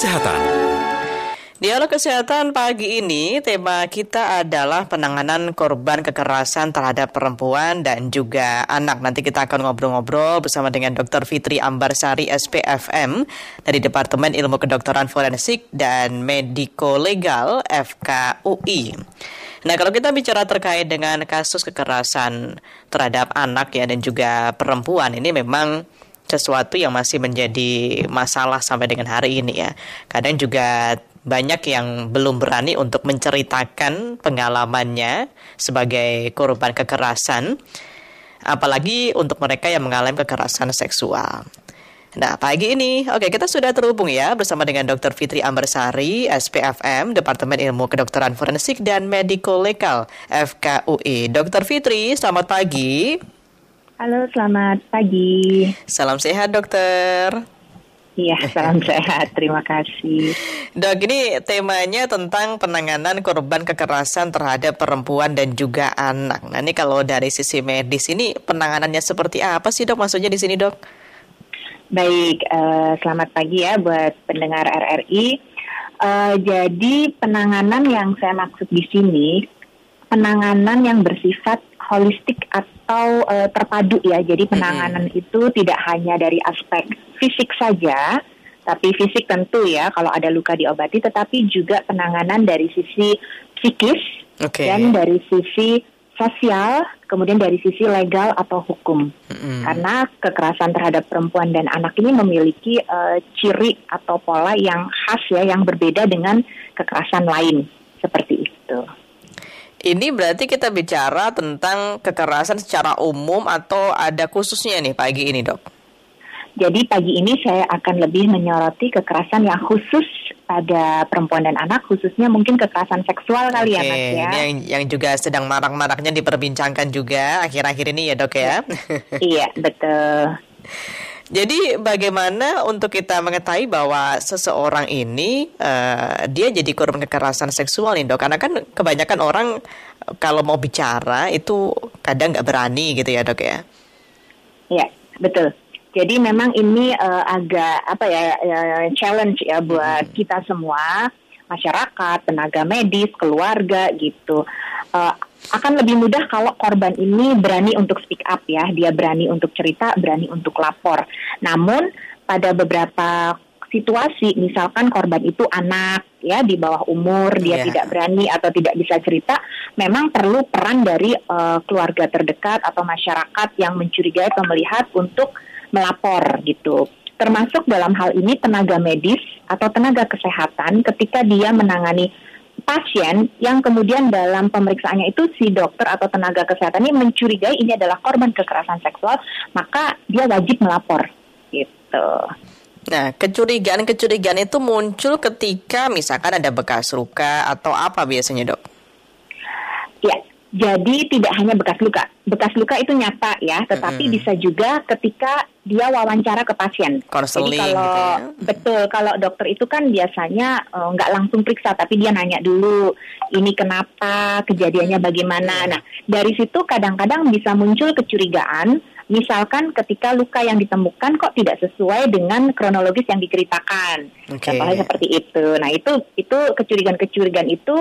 Kesehatan. Dialog Kesehatan pagi ini tema kita adalah penanganan korban kekerasan terhadap perempuan dan juga anak. Nanti kita akan ngobrol-ngobrol bersama dengan Dr. Fitri Ambarsari SPFM dari Departemen Ilmu Kedokteran Forensik dan Mediko Legal FKUI. Nah, kalau kita bicara terkait dengan kasus kekerasan terhadap anak ya dan juga perempuan ini memang sesuatu yang masih menjadi masalah sampai dengan hari ini ya. Kadang juga banyak yang belum berani untuk menceritakan pengalamannya sebagai korban kekerasan, apalagi untuk mereka yang mengalami kekerasan seksual. Nah, pagi ini, oke kita sudah terhubung ya bersama dengan Dr. Fitri Ambersari, SPFM, Departemen Ilmu Kedokteran Forensik dan Medical Legal, FKUI. Dr. Fitri, selamat pagi. Halo, selamat pagi. Salam sehat, dokter. Iya, salam sehat. Terima kasih. Dok, ini temanya tentang penanganan korban kekerasan terhadap perempuan dan juga anak. Nah, ini kalau dari sisi medis ini penanganannya seperti apa sih, Dok? Maksudnya di sini, Dok? Baik, uh, selamat pagi ya buat pendengar RRI. Uh, eh, jadi penanganan yang saya maksud di sini penanganan yang bersifat holistik atau uh, terpadu ya. Jadi penanganan hmm. itu tidak hanya dari aspek fisik saja, tapi fisik tentu ya kalau ada luka diobati, tetapi juga penanganan dari sisi psikis okay. dan dari sisi sosial, kemudian dari sisi legal atau hukum. Mm-hmm. Karena kekerasan terhadap perempuan dan anak ini memiliki uh, ciri atau pola yang khas ya, yang berbeda dengan kekerasan lain seperti itu. Ini berarti kita bicara tentang kekerasan secara umum atau ada khususnya nih pagi ini, Dok? Jadi pagi ini saya akan lebih menyoroti kekerasan yang khusus pada perempuan dan anak, khususnya mungkin kekerasan seksual kali ya Mas ya. Ini yang, yang juga sedang marak-maraknya diperbincangkan juga akhir-akhir ini ya dok ya. iya betul. Jadi bagaimana untuk kita mengetahui bahwa seseorang ini uh, dia jadi korban kekerasan seksual nih dok? Karena kan kebanyakan orang kalau mau bicara itu kadang nggak berani gitu ya dok ya? Iya betul. Jadi memang ini uh, agak apa ya, ya challenge ya buat hmm. kita semua masyarakat, tenaga medis, keluarga gitu. Uh, akan lebih mudah kalau korban ini berani untuk speak up ya, dia berani untuk cerita, berani untuk lapor. Namun pada beberapa situasi, misalkan korban itu anak ya di bawah umur, dia yeah. tidak berani atau tidak bisa cerita, memang perlu peran dari uh, keluarga terdekat atau masyarakat yang mencurigai atau melihat untuk melapor gitu. Termasuk dalam hal ini tenaga medis atau tenaga kesehatan ketika dia menangani pasien yang kemudian dalam pemeriksaannya itu si dokter atau tenaga kesehatan ini mencurigai ini adalah korban kekerasan seksual, maka dia wajib melapor gitu. Nah, kecurigaan-kecurigaan itu muncul ketika misalkan ada bekas luka atau apa biasanya, Dok? Jadi tidak hanya bekas luka, bekas luka itu nyata ya, tetapi mm -hmm. bisa juga ketika dia wawancara ke pasien. Jadi kalau gitu ya? betul kalau dokter itu kan biasanya uh, nggak langsung periksa, tapi dia nanya dulu ini kenapa, kejadiannya bagaimana. Nah dari situ kadang-kadang bisa muncul kecurigaan. Misalkan ketika luka yang ditemukan kok tidak sesuai dengan kronologis yang diceritakan, okay. contohnya seperti itu. Nah itu itu kecurigaan-kecurigaan itu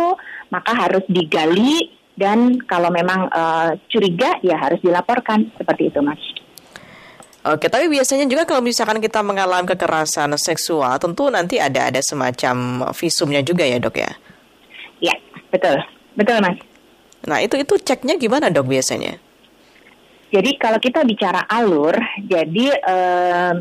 maka harus digali dan kalau memang uh, curiga ya harus dilaporkan seperti itu mas. Oke, tapi biasanya juga kalau misalkan kita mengalami kekerasan seksual, tentu nanti ada ada semacam visumnya juga ya dok ya? Ya, betul, betul mas. Nah itu itu ceknya gimana dok biasanya? Jadi kalau kita bicara alur, jadi eh,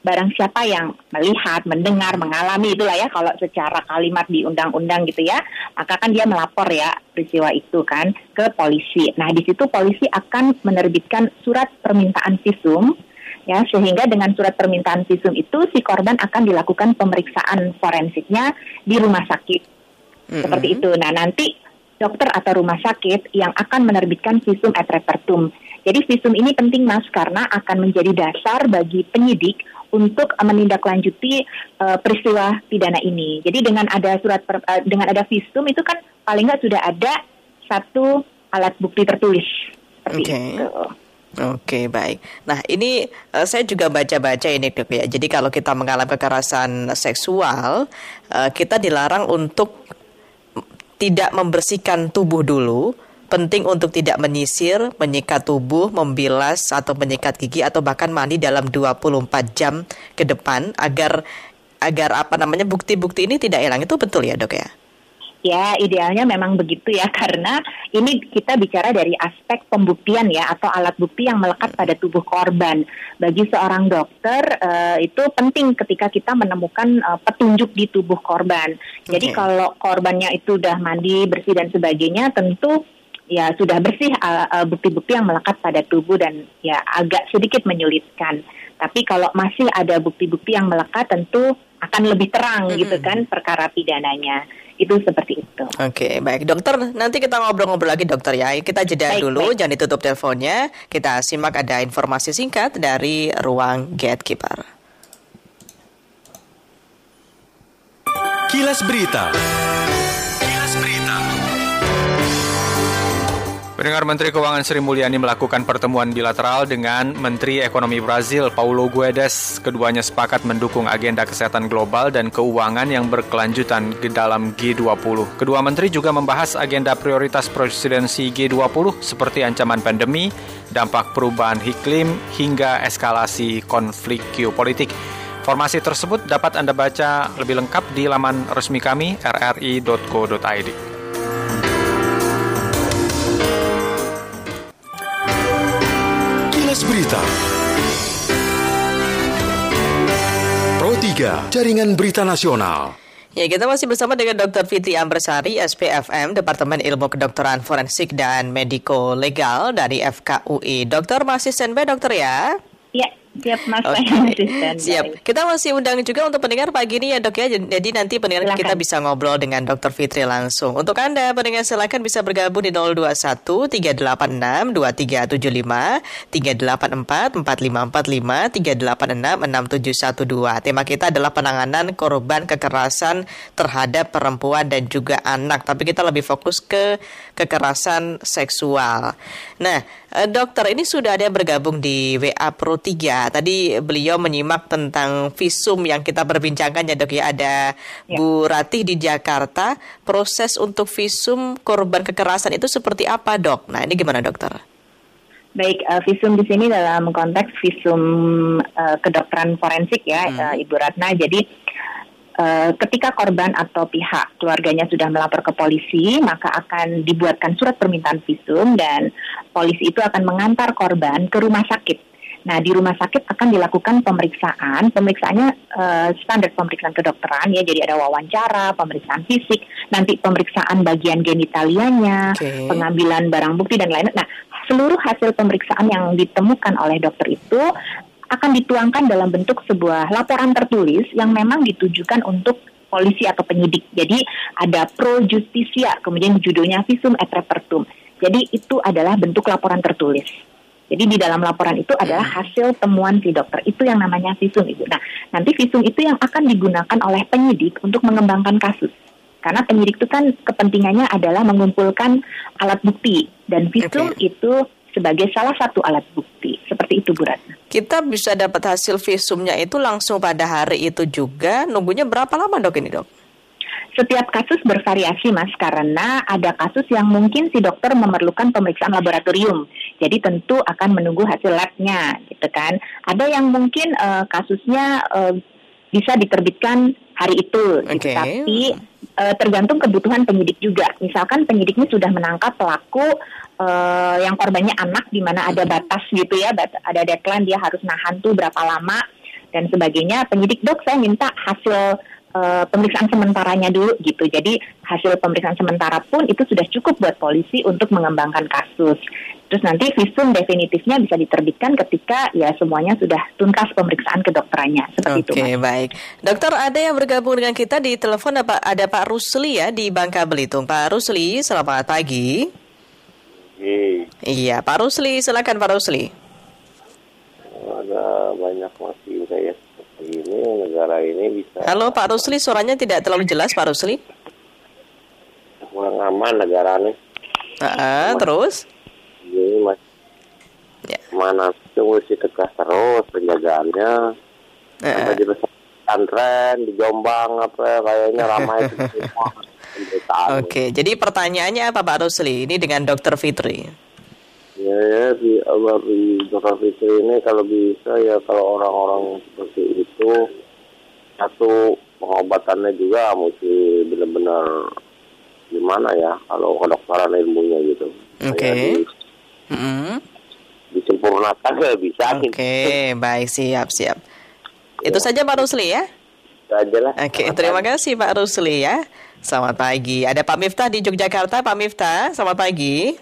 barang siapa yang melihat, mendengar, mengalami itulah ya kalau secara kalimat di undang-undang gitu ya, maka kan dia melapor ya peristiwa itu kan ke polisi. Nah, di situ polisi akan menerbitkan surat permintaan visum ya sehingga dengan surat permintaan visum itu si korban akan dilakukan pemeriksaan forensiknya di rumah sakit. Mm-hmm. Seperti itu. Nah, nanti dokter atau rumah sakit yang akan menerbitkan visum et repertum. Jadi visum ini penting Mas karena akan menjadi dasar bagi penyidik untuk menindaklanjuti uh, peristiwa pidana ini. Jadi dengan ada surat per, uh, dengan ada visum itu kan paling nggak sudah ada satu alat bukti tertulis okay. itu. Oke baik. Nah ini uh, saya juga baca-baca ini dok ya. Jadi kalau kita mengalami kekerasan seksual, uh, kita dilarang untuk tidak membersihkan tubuh dulu. Penting untuk tidak menyisir, menyikat tubuh, membilas atau menyikat gigi atau bahkan mandi dalam 24 jam ke depan agar agar apa namanya bukti-bukti ini tidak hilang. Itu betul ya dok ya? Ya, idealnya memang begitu ya, karena ini kita bicara dari aspek pembuktian ya, atau alat bukti yang melekat pada tubuh korban. Bagi seorang dokter, uh, itu penting ketika kita menemukan uh, petunjuk di tubuh korban. Jadi kalau korbannya itu sudah mandi, bersih dan sebagainya, tentu ya sudah bersih bukti-bukti uh, yang melekat pada tubuh dan ya agak sedikit menyulitkan. Tapi kalau masih ada bukti-bukti yang melekat, tentu akan lebih terang mm -hmm. gitu kan perkara pidananya itu seperti itu. Oke, okay, baik dokter. Nanti kita ngobrol-ngobrol lagi dokter ya. Kita jeda baik, dulu, baik. jangan ditutup teleponnya. Kita simak ada informasi singkat dari ruang gatekeeper. Kilas Berita. Pendengar Menteri Keuangan Sri Mulyani melakukan pertemuan bilateral dengan Menteri Ekonomi Brazil Paulo Guedes. Keduanya sepakat mendukung agenda kesehatan global dan keuangan yang berkelanjutan ke dalam G20. Kedua menteri juga membahas agenda prioritas presidensi G20 seperti ancaman pandemi, dampak perubahan iklim, hingga eskalasi konflik geopolitik. Informasi tersebut dapat Anda baca lebih lengkap di laman resmi kami rri.co.id. Berita. Pro 3, Jaringan Berita Nasional. Ya, kita masih bersama dengan Dr. Fitri Ambersari, SPFM, Departemen Ilmu Kedokteran Forensik dan Mediko Legal dari FKUI. Dokter masih standby, dokter ya? Ya, Siap Mas, okay. Siap. Kita masih undang juga untuk pendengar pagi ini ya dok ya. Jadi nanti pendengar silakan. kita bisa ngobrol dengan Dokter Fitri langsung. Untuk Anda pendengar silakan bisa bergabung di 021 386 2375 384 4545 386 6712. Tema kita adalah penanganan korban kekerasan terhadap perempuan dan juga anak. Tapi kita lebih fokus ke kekerasan seksual. Nah, dokter ini sudah ada yang bergabung di WA Pro 3 tadi beliau menyimak tentang visum yang kita perbincangkan ya dok ya. Ada ya. Bu Ratih di Jakarta. Proses untuk visum korban kekerasan itu seperti apa dok? Nah ini gimana dokter? Baik, uh, visum di sini dalam konteks visum uh, kedokteran forensik ya, hmm. uh, Ibu Ratna. Jadi uh, ketika korban atau pihak keluarganya sudah melapor ke polisi, maka akan dibuatkan surat permintaan visum dan polisi itu akan mengantar korban ke rumah sakit Nah, di rumah sakit akan dilakukan pemeriksaan. Pemeriksaannya uh, standar pemeriksaan kedokteran ya, jadi ada wawancara, pemeriksaan fisik, nanti pemeriksaan bagian genitalianya, okay. pengambilan barang bukti dan lain-lain. Nah, seluruh hasil pemeriksaan yang ditemukan oleh dokter itu akan dituangkan dalam bentuk sebuah laporan tertulis yang memang ditujukan untuk polisi atau penyidik. Jadi ada pro justisia, kemudian judulnya visum et repertum. Jadi itu adalah bentuk laporan tertulis. Jadi di dalam laporan itu adalah hmm. hasil temuan si dokter. Itu yang namanya visum itu. Nah, nanti visum itu yang akan digunakan oleh penyidik untuk mengembangkan kasus. Karena penyidik itu kan kepentingannya adalah mengumpulkan alat bukti dan visum okay. itu sebagai salah satu alat bukti. Seperti itu Bu Ratna. Kita bisa dapat hasil visumnya itu langsung pada hari itu juga. Nunggunya berapa lama dok ini dok? Setiap kasus bervariasi mas karena ada kasus yang mungkin si dokter memerlukan pemeriksaan laboratorium. Jadi tentu akan menunggu hasil labnya gitu kan. Ada yang mungkin uh, kasusnya uh, bisa diterbitkan hari itu, okay. gitu. tapi uh, tergantung kebutuhan penyidik juga. Misalkan penyidik ini sudah menangkap pelaku uh, yang korbannya anak, di mana ada batas gitu ya, ada deadline dia harus nahan tuh berapa lama dan sebagainya. Penyidik dok saya minta hasil uh, pemeriksaan sementaranya dulu gitu. Jadi hasil pemeriksaan sementara pun itu sudah cukup buat polisi untuk mengembangkan kasus. Terus nanti visum definitifnya bisa diterbitkan ketika ya semuanya sudah tuntas pemeriksaan kedokterannya. Seperti Oke, itu. baik. Dokter ada yang bergabung dengan kita di telepon ada, ada Pak Rusli ya di Bangka Belitung. Pak Rusli, selamat pagi. Hey. Iya, Pak Rusli, silakan Pak Rusli. Ada banyak masih saya ini negara ini bisa. Halo Pak Rusli, suaranya tidak terlalu jelas Pak Rusli. Kurang aman negara ini. Uh, terus? Ini mas. Ya. mana itu mesti tegas terus penjagaannya. Sampai di pesantren di Jombang apa kayaknya ramai semua Oke, jadi pertanyaannya apa Pak Rusli? Ini dengan Dokter Fitri. Ya, ya di Allah di Dokter Fitri ini kalau bisa ya kalau orang-orang seperti itu satu pengobatannya juga mesti benar-benar gimana ya kalau kedokteran ilmunya gitu. Oke. Kayak di- Mm-mm. disempurnakan ya bisa Oke, baik siap siap. Itu saja Pak Rusli ya. Gitu aja lah. Oke, terima kasih Pak Rusli ya. Selamat pagi. Ada Pak Miftah di Yogyakarta. Pak Miftah, selamat pagi.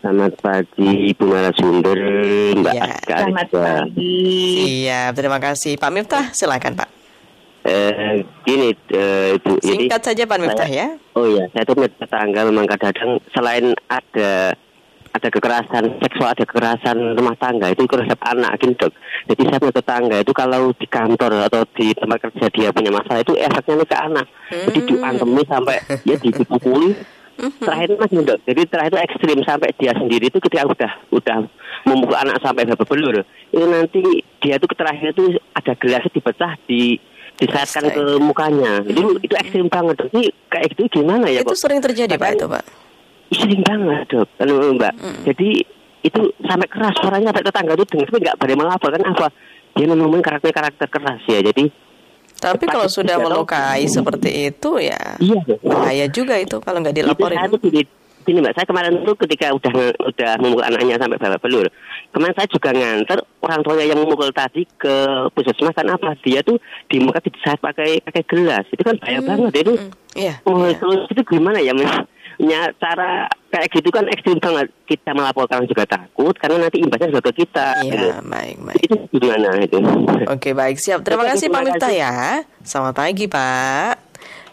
Selamat pagi Ibu narasumber Mbak Ya, Aska Selamat pagi. Siap, terima kasih. Pak Miftah, silakan Pak. Eh, gini eh, Ibu, jadi Singkat saja Pak Miftah ya. oh iya saya tuh melihat tetangga memang kadang-kadang selain ada ada kekerasan seksual ada kekerasan rumah tangga itu terhadap anak gitu dok. Jadi saya punya tetangga itu kalau di kantor atau di tempat kerja dia punya masalah itu efeknya ke anak. Jadi Hmm. diantemi sampai ya dipukuli. Terakhir mas dok. Jadi terakhir itu ekstrim sampai dia sendiri itu ketika udah udah memukul anak sampai babak belur. Itu nanti dia tuh terakhir itu ada gelas dipecah di disaatkan ke mukanya. Jadi itu ekstrim banget. Ini kayak gitu gimana ya Itu kok? sering terjadi Pak itu Pak. Sering banget dok. Anu, mbak. Jadi itu sampai keras. Suaranya sampai tetangga itu dengar tapi nggak pada melapor kan apa? Dia memang karakter karakter keras ya. Jadi Tapi kalau itu sudah tidak tahu. melukai seperti itu ya iya bahaya juga itu kalau nggak itu dilaporin. saya tuh gini, mbak. Saya kemarin tuh ketika udah udah memukul anaknya sampai babak belur kemarin saya juga nganter orang tuanya yang memukul tadi ke puskesmas. Kan apa? Dia tuh di muka saat pakai pakai gelas. Itu kan bahaya banget. Itu Mm, Iya. Oh, iya. terus itu gimana ya, Mas? Ya, cara kayak gitu kan ekstrim banget. Kita melaporkan juga takut karena nanti imbasnya juga ke kita. gitu. Iya, baik, baik. Itu gimana itu? Oke, baik, siap. Terima Oke, kasih Pak terima Miftah ya. Selamat pagi, Pak.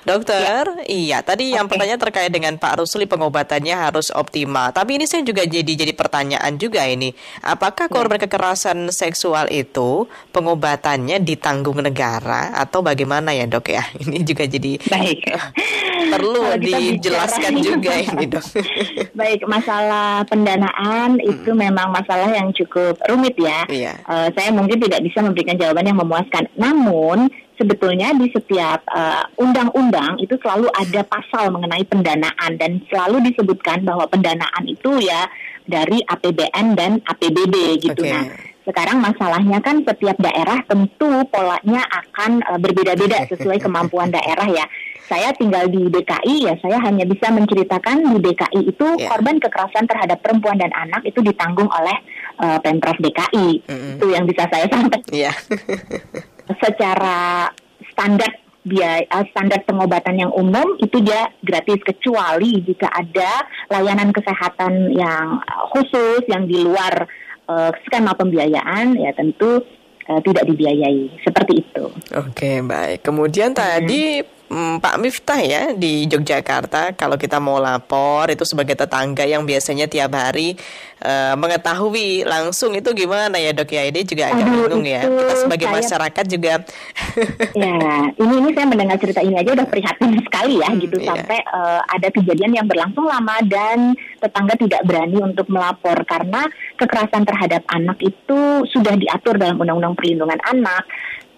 Dokter, iya tadi yang pertanyaan terkait dengan Pak Rusli pengobatannya harus optimal. Tapi ini saya juga jadi jadi pertanyaan juga ini. Apakah korban kekerasan seksual itu pengobatannya ditanggung negara atau bagaimana ya, Dok ya? Ini juga jadi Baik. perlu dijelaskan bicara- juga ini, Dok. Baik, masalah pendanaan itu memang masalah yang cukup rumit ya. Iya. Eh, saya mungkin tidak bisa memberikan jawaban yang memuaskan. Namun sebetulnya di setiap eh, undang-undang itu selalu ada pasal mengenai pendanaan dan selalu disebutkan bahwa pendanaan itu ya dari APBN dan APBD gitu. Oke. Nah, sekarang masalahnya kan setiap daerah tentu polanya akan eh, berbeda-beda sesuai kemampuan daerah ya. Saya tinggal di DKI ya, saya hanya bisa menceritakan di DKI itu Ya. korban kekerasan terhadap perempuan dan anak itu ditanggung oleh eh, Pemprov DKI. Mm-mm. Itu yang bisa saya sampaikan Iya. secara standar biaya eh, standar pengobatan yang umum itu dia gratis kecuali jika ada layanan kesehatan yang eh, khusus yang di luar eh, skema pembiayaan ya tentu eh, tidak dibiayai seperti itu. Oke, baik. Kemudian tadi mm, Pak Miftah ya di Yogyakarta kalau kita mau lapor itu sebagai tetangga yang biasanya tiap hari eh, mengetahui langsung itu gimana ya Dok ya? Ini juga agak Aduh, bingung ya. Kita sebagai saya- masyarakat juga Ya, ini ini saya mendengar cerita ini aja udah prihatin sekali ya Hmm, gitu iya. sampai eh, ada kejadian yang berlangsung lama dan tetangga tidak berani untuk melapor karena kekerasan terhadap anak itu sudah diatur dalam Undang-Undang Perlindungan Anak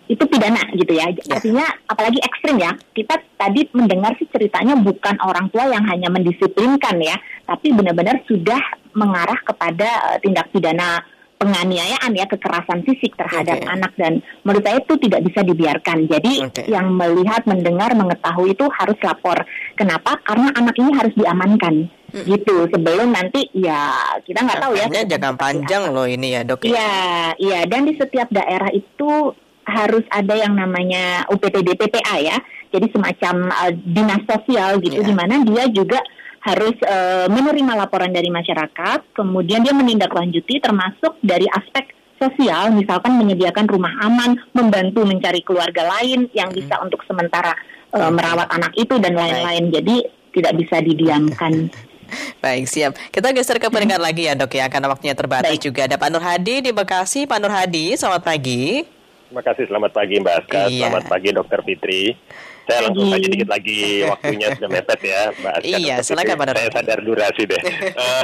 itu pidana gitu ya. Artinya apalagi ekstrim ya. Kita tadi mendengar sih ceritanya bukan orang tua yang hanya mendisiplinkan ya, tapi benar-benar sudah mengarah kepada eh, tindak pidana penganiayaan ya kekerasan fisik terhadap Oke. anak dan menurut saya itu tidak bisa dibiarkan. Jadi Oke. yang melihat, mendengar, mengetahui itu harus lapor. Kenapa? Karena anak ini harus diamankan. Gitu. Sebelum nanti ya kita nggak tahu ya. Jangka panjang loh ini ya Dok ya. Iya, iya. Dan di setiap daerah itu harus ada yang namanya UPTD PPA ya. Jadi semacam uh, dinas sosial gitu, Iya. di mana dia juga harus uh, menerima laporan dari masyarakat, kemudian dia menindaklanjuti termasuk dari aspek sosial, misalkan menyediakan rumah aman, membantu mencari keluarga lain yang bisa untuk sementara uh, merawat anak itu dan lain-lain. Jadi tidak bisa didiamkan. Baik, siap. Kita geser ke pendengar lagi ya, Dok ya, karena waktunya terbatas Baik. juga. Ada Pak Nur Hadi di Bekasi. Pak Nur Hadi, selamat pagi. Terima kasih, selamat pagi Mbak Aska, Iya. selamat pagi Dokter Fitri. Saya langsung saja dikit lagi waktunya sudah mepet ya Mbak Aska. Iya, silakan. Pak Saya sadar durasi deh. Eh,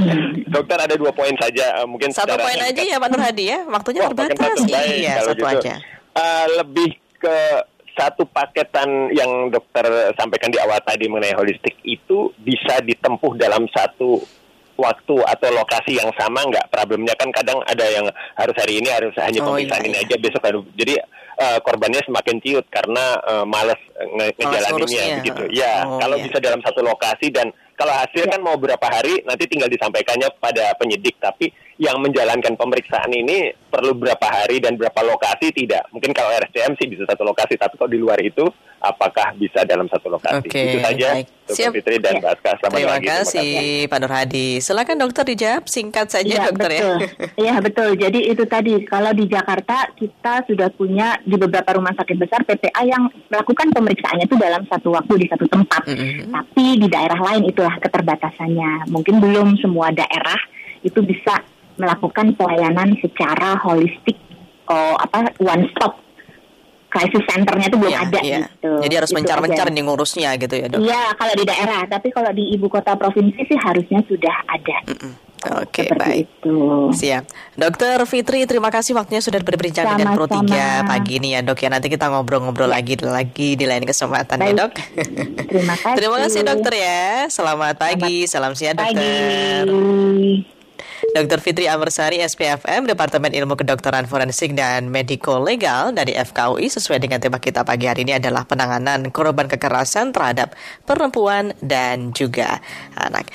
dokter ada dua poin saja, eh, mungkin Satu poin aja ya Pak Nur Hadi ya, waktunya Oh, terbatas. satu. Baik, Iya, satu gitu. aja. Eh, lebih ke satu paketan yang dokter sampaikan di awal tadi mengenai holistik itu bisa ditempuh dalam satu waktu atau lokasi yang sama nggak? Problemnya kan kadang ada yang harus hari ini harus hanya Oh, pemeriksaan iya, ini iya. aja besok baru. Jadi eh, korbannya semakin ciut karena eh, males nge- ngejalaninnya ngurusnya. begitu. Ya, Oh, kalau iya. bisa dalam satu lokasi dan kalau hasil kan mau berapa hari nanti tinggal disampaikannya pada penyidik tapi yang menjalankan pemeriksaan ini perlu berapa hari dan berapa lokasi tidak. Mungkin kalau RSCM sih bisa satu lokasi, tapi kalau di luar itu apakah bisa dalam satu lokasi? Oke, itu saja, baik. Dr. Siap. Fitri dan Ya. Mbak Aska. Selamat Terima pagi. kasih Pak Nur Hadi. Silakan dokter dijawab singkat saja Iya dokter betul. ya. Iya betul. Jadi itu tadi kalau di Jakarta kita sudah punya di beberapa rumah sakit besar PPA yang melakukan pemeriksaannya itu dalam satu waktu di satu tempat. Mm-mm. Tapi di daerah lain itulah keterbatasannya. Mungkin belum semua daerah itu bisa melakukan pelayanan secara holistik oh apa one stop crisis centernya itu belum Iya, ada iya. gitu. Jadi harus mencar-mencar nih ngurusnya gitu ya dok. Iya, kalau di daerah, tapi kalau di ibu kota provinsi sih harusnya sudah ada. Mm-mm. Oke Seperti baik. itu. Siap. Dokter Fitri, terima kasih waktunya sudah berbincang dengan Pro 3 Sama-sama. pagi ini ya dok ya. Nanti kita ngobrol-ngobrol lagi lagi di lain kesempatan ya Baik. dok. Terima kasih. Terima kasih dokter ya. Selamat pagi, salam sehat Pagi. dokter. Dr. Fitri Amersari, SPFM, Departemen Ilmu Kedokteran Forensik dan Mediko Legal dari FKUI sesuai dengan tema kita pagi hari ini adalah penanganan korban kekerasan terhadap perempuan dan juga anak.